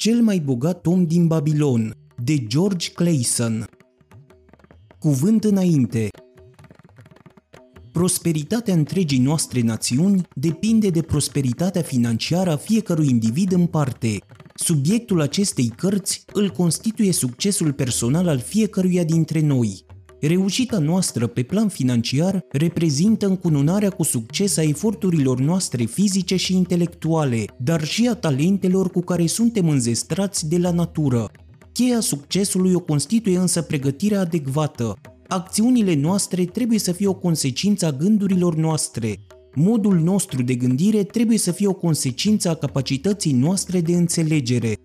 Cel mai bogat om din Babilon, de George Clayson. Cuvânt înainte. Prosperitatea întregii noastre națiuni depinde de prosperitatea financiară a fiecărui individ în parte. Subiectul acestei cărți îl constituie succesul personal al fiecăruia dintre noi. Reușita noastră pe plan financiar reprezintă încununarea cu succes a eforturilor noastre fizice și intelectuale, dar și a talentelor cu care suntem înzestrați de la natură. Cheia succesului o constituie însă pregătirea adecvată. Acțiunile noastre trebuie să fie o consecință a gândurilor noastre. Modul nostru de gândire trebuie să fie o consecință a capacității noastre de înțelegere.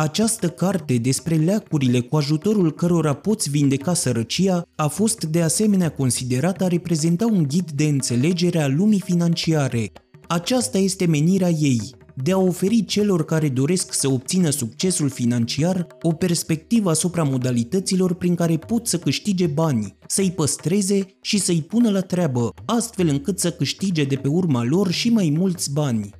Această carte despre leacurile cu ajutorul cărora poți vindeca sărăcia a fost de asemenea considerată a reprezenta un ghid de înțelegere a lumii financiare. Aceasta este menirea ei, de a oferi celor care doresc să obțină succesul financiar o perspectivă asupra modalităților prin care pot să câștige bani, să-i păstreze și să-i pună la treabă, astfel încât să câștige de pe urma lor și mai mulți bani.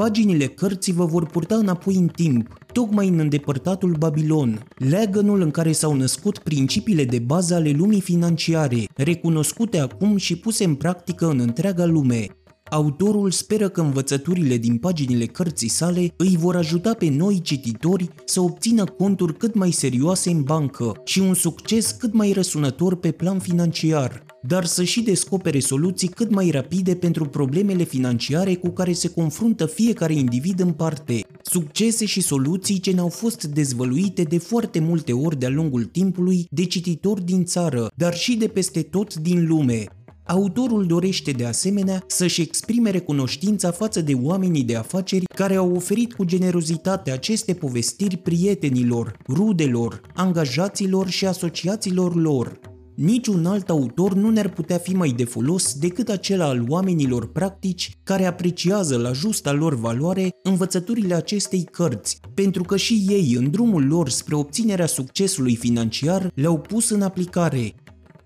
Paginile cărții vă vor purta înapoi în timp, tocmai în îndepărtatul Babilon, leagănul în care s-au născut principiile de bază ale lumii financiare, recunoscute acum și puse în practică în întreaga lume. Autorul speră că învățăturile din paginile cărții sale îi vor ajuta pe noi cititori să obțină conturi cât mai serioase în bancă și un succes cât mai răsunător pe plan financiar, dar să și descopere soluții cât mai rapide pentru problemele financiare cu care se confruntă fiecare individ în parte, succese și soluții ce ne-au fost dezvăluite de foarte multe ori de-a lungul timpului de cititori din țară, dar și de peste tot din lume, Autorul dorește de asemenea să-și exprime recunoștința față de oamenii de afaceri care au oferit cu generozitate aceste povestiri prietenilor, rudelor, angajaților și asociațiilor lor. Niciun alt autor nu ne-ar putea fi mai de folos decât acela al oamenilor practici care apreciază la justa lor valoare învățăturile acestei cărți, pentru că și ei, în drumul lor spre obținerea succesului financiar, le-au pus în aplicare,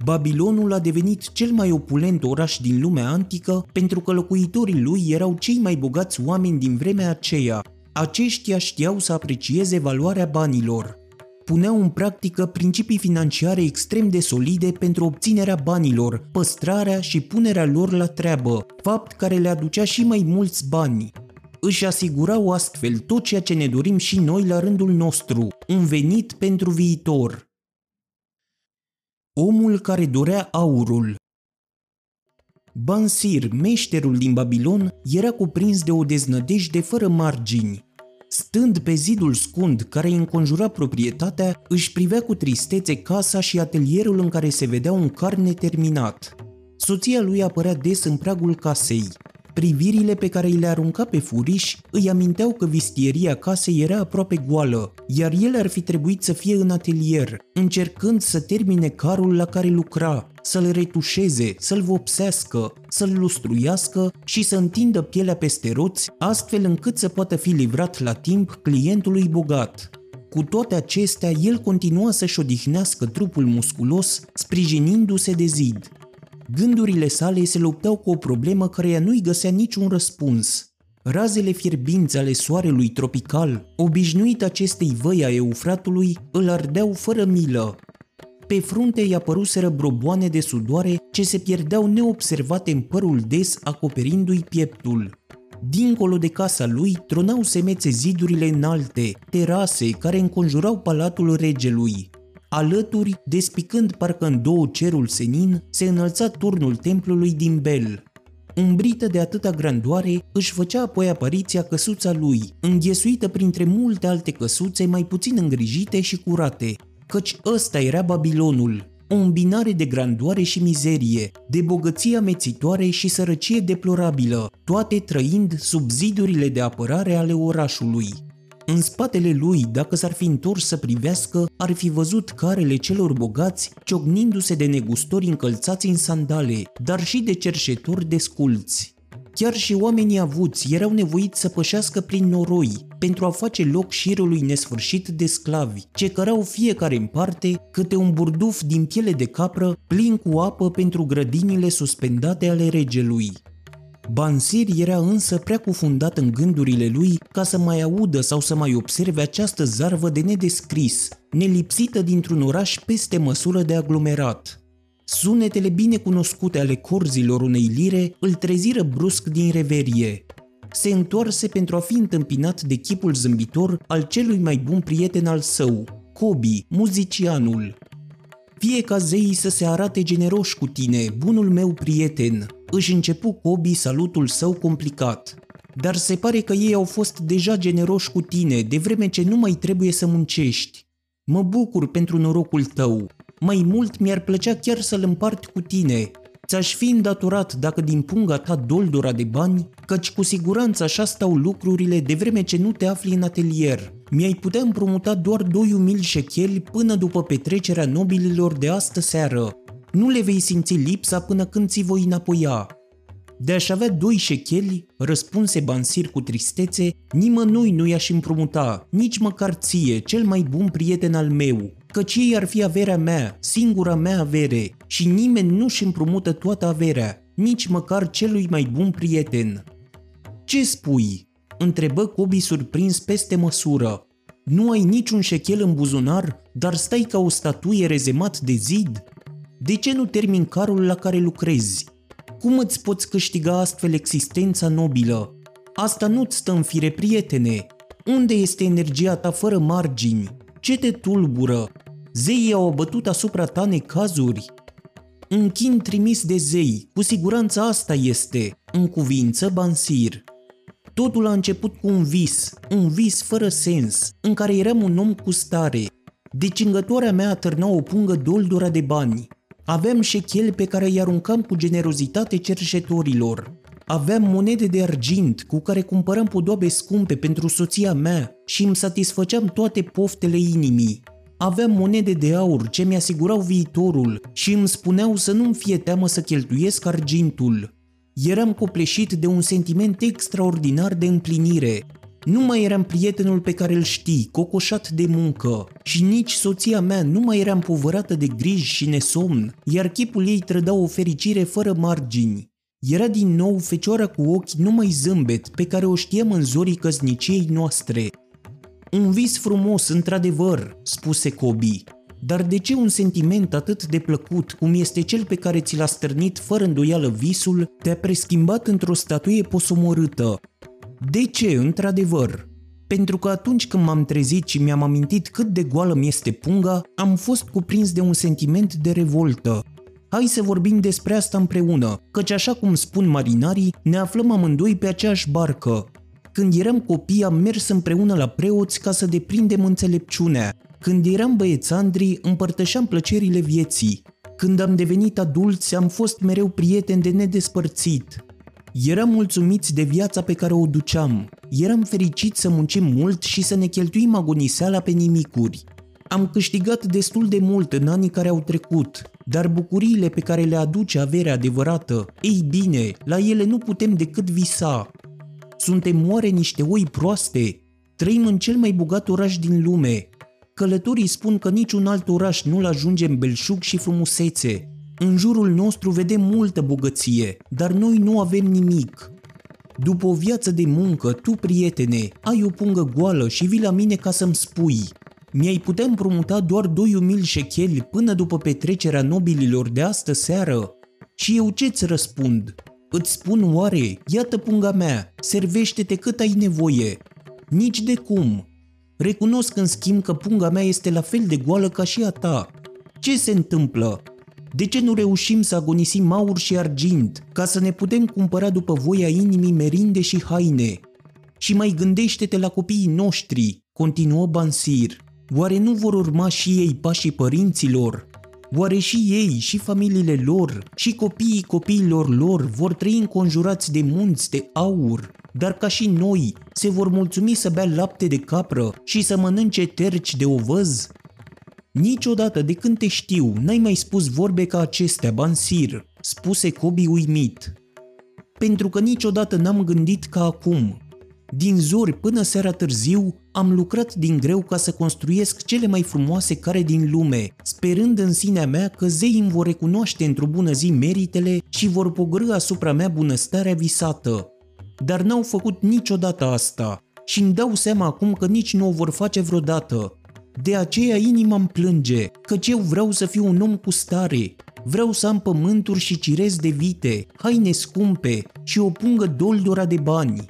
Babilonul a devenit cel mai opulent oraș din lumea antică pentru că locuitorii lui erau cei mai bogați oameni din vremea aceea. Aceștia știau să aprecieze valoarea banilor. Puneau în practică principii financiare extrem de solide pentru obținerea banilor, păstrarea și punerea lor la treabă, fapt care le aducea și mai mulți bani. Își asigurau astfel tot ceea ce ne dorim și noi la rândul nostru, un venit pentru viitor. Omul care dorea aurul Bansir, meșterul din Babilon, era cuprins de o deznădejde fără margini. Stând pe zidul scund care îi înconjura proprietatea, își privea cu tristețe casa și atelierul în care se vedea un car neterminat. Soția lui apărea des în pragul casei. Privirile pe care îi le arunca pe furiș îi aminteau că vistieria casei era aproape goală, iar el ar fi trebuit să fie în atelier, încercând să termine carul la care lucra, să-l retușeze, să-l vopsească, să-l lustruiască și să întindă pielea peste roți, astfel încât să poată fi livrat la timp clientului bogat. Cu toate acestea, el continua să-și odihnească trupul musculos, sprijinindu-se de zid, Gândurile sale se luptau cu o problemă căreia nu-i găsea niciun răspuns. Razele fierbinți ale soarelui tropical, obișnuit acestei văi a Eufratului, îl ardeau fără milă. Pe frunte i-a păruseră broboane de sudoare ce se pierdeau neobservate în părul des acoperindu-i pieptul. Dincolo de casa lui tronau semețe zidurile înalte, terase care înconjurau palatul regelui. Alături, despicând parcă în două cerul senin, se înălța turnul templului din Bel. Umbrită de atâta grandoare, își făcea apoi apariția căsuța lui, înghesuită printre multe alte căsuțe mai puțin îngrijite și curate, căci ăsta era Babilonul, o îmbinare de grandoare și mizerie, de bogăție amețitoare și sărăcie deplorabilă, toate trăind sub zidurile de apărare ale orașului. În spatele lui, dacă s-ar fi întors să privească, ar fi văzut carele celor bogați ciocnindu-se de negustori încălțați în sandale, dar și de cerșetori desculți. Chiar și oamenii avuți erau nevoiți să pășească prin noroi pentru a face loc șirului nesfârșit de sclavi, ce cărau fiecare în parte câte un burduf din piele de capră plin cu apă pentru grădinile suspendate ale regelui. Bansir era însă prea cufundat în gândurile lui ca să mai audă sau să mai observe această zarvă de nedescris, nelipsită dintr-un oraș peste măsură de aglomerat. Sunetele bine cunoscute ale corzilor unei lire îl treziră brusc din reverie. Se întoarse pentru a fi întâmpinat de chipul zâmbitor al celui mai bun prieten al său, Kobi, muzicianul. Fie ca zeii să se arate generoși cu tine, bunul meu prieten, își începu Kobi salutul său complicat. Dar se pare că ei au fost deja generoși cu tine, de vreme ce nu mai trebuie să muncești. Mă bucur pentru norocul tău. Mai mult mi-ar plăcea chiar să-l împart cu tine. Ți-aș fi îndatorat dacă din punga ta doldora de bani, căci cu siguranță așa stau lucrurile de vreme ce nu te afli în atelier. Mi-ai putea împrumuta doar doi umili șecheli până după petrecerea nobililor de astă seară. Nu le vei simți lipsa până când ți voi înapoia. De aș avea doi șecheli, răspunse Bansir cu tristețe, nimănui nu i-aș împrumuta, nici măcar ție, cel mai bun prieten al meu, căci ei ar fi averea mea, singura mea avere, și nimeni nu-și împrumută toată averea, nici măcar celui mai bun prieten. Ce spui? întrebă Kobi surprins peste măsură. Nu ai niciun șechel în buzunar, dar stai ca o statuie rezemat de zid? De ce nu termin carul la care lucrezi? Cum îți poți câștiga astfel existența nobilă? Asta nu-ți stă în fire, prietene. Unde este energia ta fără margini? Ce te tulbură? Zeii au abătut asupra ta necazuri? Un chin trimis de zei, cu siguranță asta este, în cuvință Bansir. Totul a început cu un vis, un vis fără sens, în care eram un om cu stare. Decingătoarea mea atârna o pungă doldora de bani. Aveam șecheli pe care îi aruncam cu generozitate cerșetorilor. Aveam monede de argint cu care cumpăram podoabe scumpe pentru soția mea și îmi satisfăceam toate poftele inimii. Aveam monede de aur ce mi-asigurau viitorul și îmi spuneau să nu-mi fie teamă să cheltuiesc argintul. Eram copleșit de un sentiment extraordinar de împlinire. Nu mai eram prietenul pe care îl știi, cocoșat de muncă, și nici soția mea nu mai era împovărată de griji și nesomn, iar chipul ei trăda o fericire fără margini. Era din nou fecioara cu ochi numai zâmbet pe care o știam în zorii căzniciei noastre. Un vis frumos, într-adevăr, spuse Kobi, dar de ce un sentiment atât de plăcut cum este cel pe care ți l-a stârnit fără îndoială visul te-a preschimbat într-o statuie posomorâtă? De ce, într-adevăr? Pentru că atunci când m-am trezit și mi-am amintit cât de goală mi este punga, am fost cuprins de un sentiment de revoltă. Hai să vorbim despre asta împreună, căci așa cum spun marinarii, ne aflăm amândoi pe aceeași barcă. Când eram copii am mers împreună la preoți ca să deprindem înțelepciunea, când eram băiețandri, împărtășeam plăcerile vieții. Când am devenit adulți, am fost mereu prieteni de nedespărțit. Eram mulțumiți de viața pe care o duceam. Eram fericiți să muncim mult și să ne cheltuim agoniseala pe nimicuri. Am câștigat destul de mult în anii care au trecut, dar bucuriile pe care le aduce averea adevărată, ei bine, la ele nu putem decât visa. Suntem oare niște oi proaste? Trăim în cel mai bogat oraș din lume, Călătorii spun că niciun alt oraș nu-l ajunge în belșug și frumusețe. În jurul nostru vedem multă bogăție, dar noi nu avem nimic. După o viață de muncă, tu, prietene, ai o pungă goală și vii la mine ca să-mi spui mi-ai putea împrumuta doar doi umili șecheli până după petrecerea nobililor de astă seară? Și eu ce-ți răspund? Îți spun oare, iată punga mea, servește-te cât ai nevoie. Nici de cum, Recunosc în schimb că punga mea este la fel de goală ca și a ta. Ce se întâmplă? De ce nu reușim să agonisim aur și argint, ca să ne putem cumpăra după voia inimii merinde și haine? Și mai gândește-te la copiii noștri, continuă Bansir. Oare nu vor urma și ei pașii părinților? Oare și ei, și familiile lor, și copiii copiilor lor vor trăi înconjurați de munți de aur, dar ca și noi, se vor mulțumi să bea lapte de capră și să mănânce terci de ovăz? Niciodată de când te știu, n-ai mai spus vorbe ca acestea, Bansir, spuse Kobi uimit. Pentru că niciodată n-am gândit ca acum. Din zori până seara târziu, am lucrat din greu ca să construiesc cele mai frumoase care din lume, sperând în sinea mea că zeii îmi vor recunoaște într-o bună zi meritele și vor pogrâ asupra mea bunăstarea visată. Dar n-au făcut niciodată asta și îmi dau seama acum că nici nu o vor face vreodată. De aceea inima îmi plânge, căci eu vreau să fiu un om cu stare. Vreau să am pământuri și cirez de vite, haine scumpe și o pungă doldora de bani.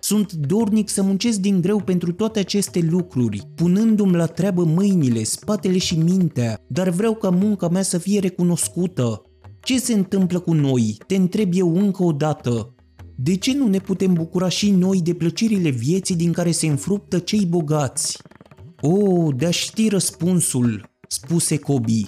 Sunt dornic să muncesc din greu pentru toate aceste lucruri, punându-mi la treabă mâinile, spatele și mintea, dar vreau ca munca mea să fie recunoscută. Ce se întâmplă cu noi? Te întreb eu încă o dată. De ce nu ne putem bucura și noi de plăcerile vieții din care se înfruptă cei bogați? O, oh, de-aș ști răspunsul, spuse Kobi.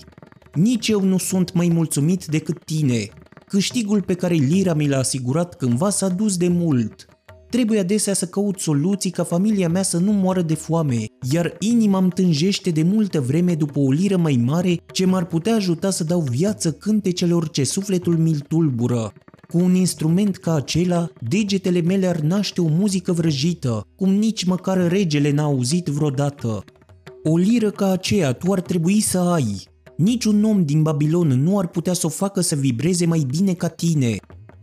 Nici eu nu sunt mai mulțumit decât tine. Câștigul pe care Lira mi l-a asigurat cândva s-a dus de mult. Trebuie adesea să caut soluții ca familia mea să nu moară de foame, iar inima îmi tânjește de multă vreme după o liră mai mare ce m-ar putea ajuta să dau viață cântecelor ce sufletul mi-l tulbură. Cu un instrument ca acela, degetele mele ar naște o muzică vrăjită, cum nici măcar regele n-a auzit vreodată. O liră ca aceea tu ar trebui să ai. Niciun om din Babilon nu ar putea să o facă să vibreze mai bine ca tine.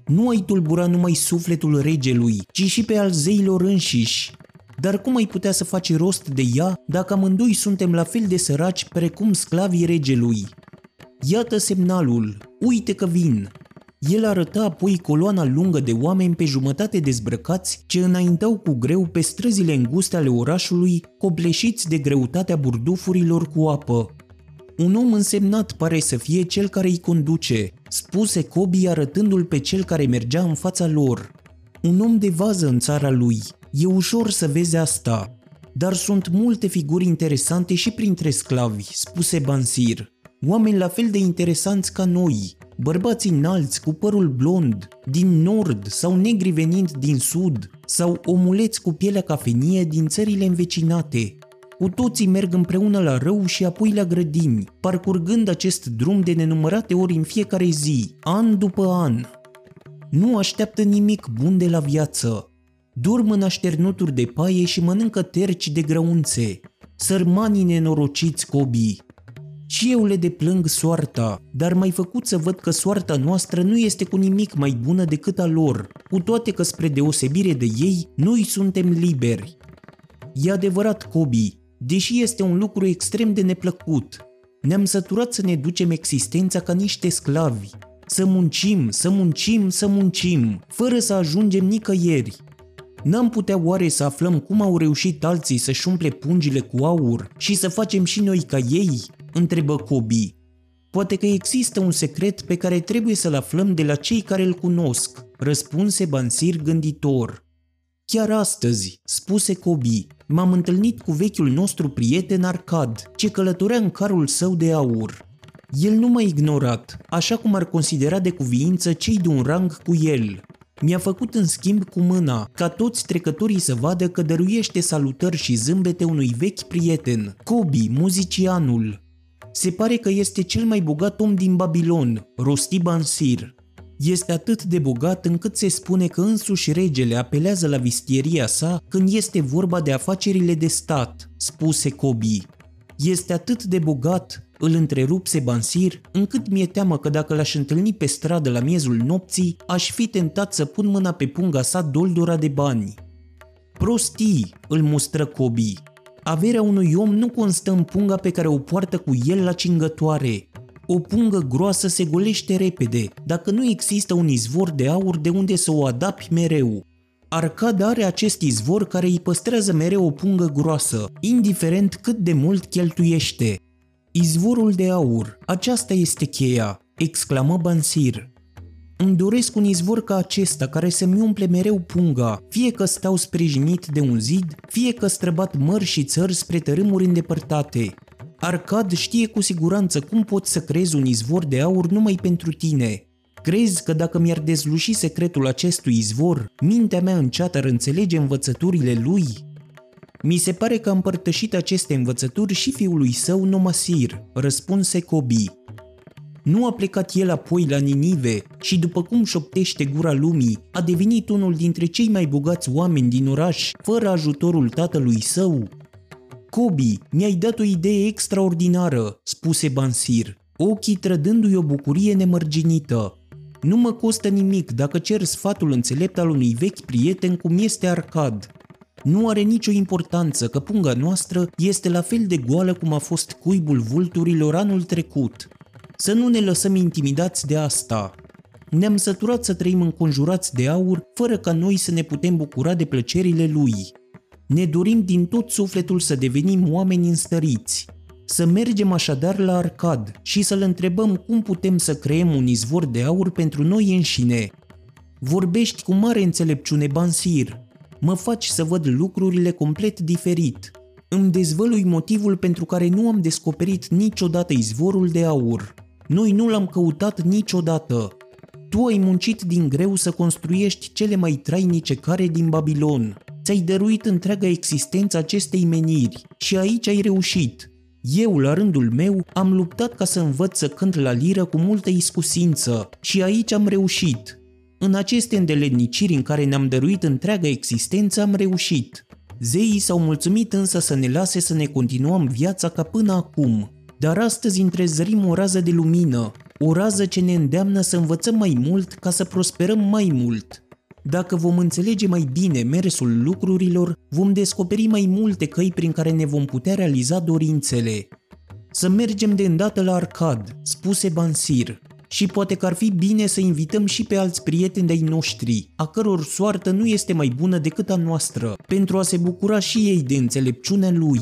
Nu ai tulbura numai sufletul regelui, ci și pe al zeilor înșiși. Dar cum ai putea să faci rost de ea dacă amândoi suntem la fel de săraci precum sclavii regelui? Iată semnalul, uite că vin, el arăta apoi coloana lungă de oameni pe jumătate dezbrăcați ce înaintau cu greu pe străzile înguste ale orașului, copleșiți de greutatea burdufurilor cu apă. Un om însemnat pare să fie cel care îi conduce, spuse Kobi arătându-l pe cel care mergea în fața lor. Un om de vază în țara lui. E ușor să vezi asta. Dar sunt multe figuri interesante și printre sclavi, spuse Bansir. Oameni la fel de interesanți ca noi, bărbați înalți cu părul blond, din nord sau negri venind din sud, sau omuleți cu pielea cafenie din țările învecinate. Cu toții merg împreună la rău și apoi la grădini, parcurgând acest drum de nenumărate ori în fiecare zi, an după an. Nu așteaptă nimic bun de la viață. Dorm în așternuturi de paie și mănâncă terci de grăunțe. Sărmanii nenorociți cobii, și eu le deplâng soarta, dar mai făcut să văd că soarta noastră nu este cu nimic mai bună decât a lor, cu toate că spre deosebire de ei, noi suntem liberi. E adevărat, Kobi, deși este un lucru extrem de neplăcut. Ne-am săturat să ne ducem existența ca niște sclavi, să muncim, să muncim, să muncim, fără să ajungem nicăieri. N-am putea oare să aflăm cum au reușit alții să-și umple pungile cu aur și să facem și noi ca ei? Întrebă Kobi. Poate că există un secret pe care trebuie să-l aflăm de la cei care îl cunosc, răspunse Bansir gânditor. Chiar astăzi, spuse Kobi, m-am întâlnit cu vechiul nostru prieten Arcad, ce călătorea în carul său de aur. El nu m-a ignorat, așa cum ar considera de cuviință cei de un rang cu el. Mi-a făcut în schimb cu mâna, ca toți trecătorii să vadă că dăruiește salutări și zâmbete unui vechi prieten, Kobi, muzicianul, se pare că este cel mai bogat om din Babilon, rosti Bansir. Este atât de bogat încât se spune că însuși regele apelează la vistieria sa când este vorba de afacerile de stat, spuse Kobi. Este atât de bogat, îl întrerupse Bansir, încât mi-e teamă că dacă l-aș întâlni pe stradă la miezul nopții, aș fi tentat să pun mâna pe punga sa doldora de bani. Prostii, îl mustră Kobi. Averea unui om nu constă în punga pe care o poartă cu el la cingătoare. O pungă groasă se golește repede, dacă nu există un izvor de aur de unde să o adapi mereu. Arcad are acest izvor care îi păstrează mereu o pungă groasă, indiferent cât de mult cheltuiește. Izvorul de aur, aceasta este cheia, exclamă Bansir. Îmi doresc un izvor ca acesta care să-mi umple mereu punga, fie că stau sprijinit de un zid, fie că străbat mări și țări spre tărâmuri îndepărtate. Arcad știe cu siguranță cum pot să creez un izvor de aur numai pentru tine. Crezi că dacă mi-ar dezluși secretul acestui izvor, mintea mea înceată ar înțelege învățăturile lui? Mi se pare că a împărtășit aceste învățături și fiului său Nomasir, răspunse Kobi. Nu a plecat el apoi la Ninive și, după cum șoptește gura lumii, a devenit unul dintre cei mai bogați oameni din oraș, fără ajutorul tatălui său? Kobi, mi-ai dat o idee extraordinară, spuse Bansir, ochii trădându-i o bucurie nemărginită. Nu mă costă nimic dacă cer sfatul înțelept al unui vechi prieten cum este Arcad. Nu are nicio importanță că punga noastră este la fel de goală cum a fost cuibul vulturilor anul trecut. Să nu ne lăsăm intimidați de asta. Ne-am săturat să trăim înconjurați de aur fără ca noi să ne putem bucura de plăcerile lui. Ne dorim din tot sufletul să devenim oameni înstăriți. Să mergem așadar la Arcad și să-l întrebăm cum putem să creăm un izvor de aur pentru noi înșine. Vorbești cu mare înțelepciune, Bansir. Mă faci să văd lucrurile complet diferit. Îmi dezvălui motivul pentru care nu am descoperit niciodată izvorul de aur. Noi nu l-am căutat niciodată. Tu ai muncit din greu să construiești cele mai trainice care din Babilon. Ți-ai dăruit întreaga existență acestei meniri și aici ai reușit. Eu, la rândul meu, am luptat ca să învăț să cânt la liră cu multă iscusință și aici am reușit. În aceste îndeletniciri în care ne-am dăruit întreaga existență am reușit. Zeii s-au mulțumit însă să ne lase să ne continuăm viața ca până acum. Dar astăzi întrezărim o rază de lumină, o rază ce ne îndeamnă să învățăm mai mult ca să prosperăm mai mult. Dacă vom înțelege mai bine mersul lucrurilor, vom descoperi mai multe căi prin care ne vom putea realiza dorințele. Să mergem de îndată la Arcad, spuse Bansir, și poate că ar fi bine să invităm și pe alți prieteni de-ai noștri, a căror soartă nu este mai bună decât a noastră, pentru a se bucura și ei de înțelepciunea lui.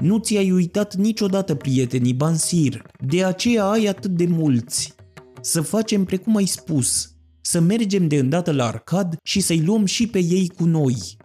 Nu ți-ai uitat niciodată prietenii Bansir, de aceea ai atât de mulți. Să facem precum ai spus, să mergem de îndată la Arcad și să-i luăm și pe ei cu noi.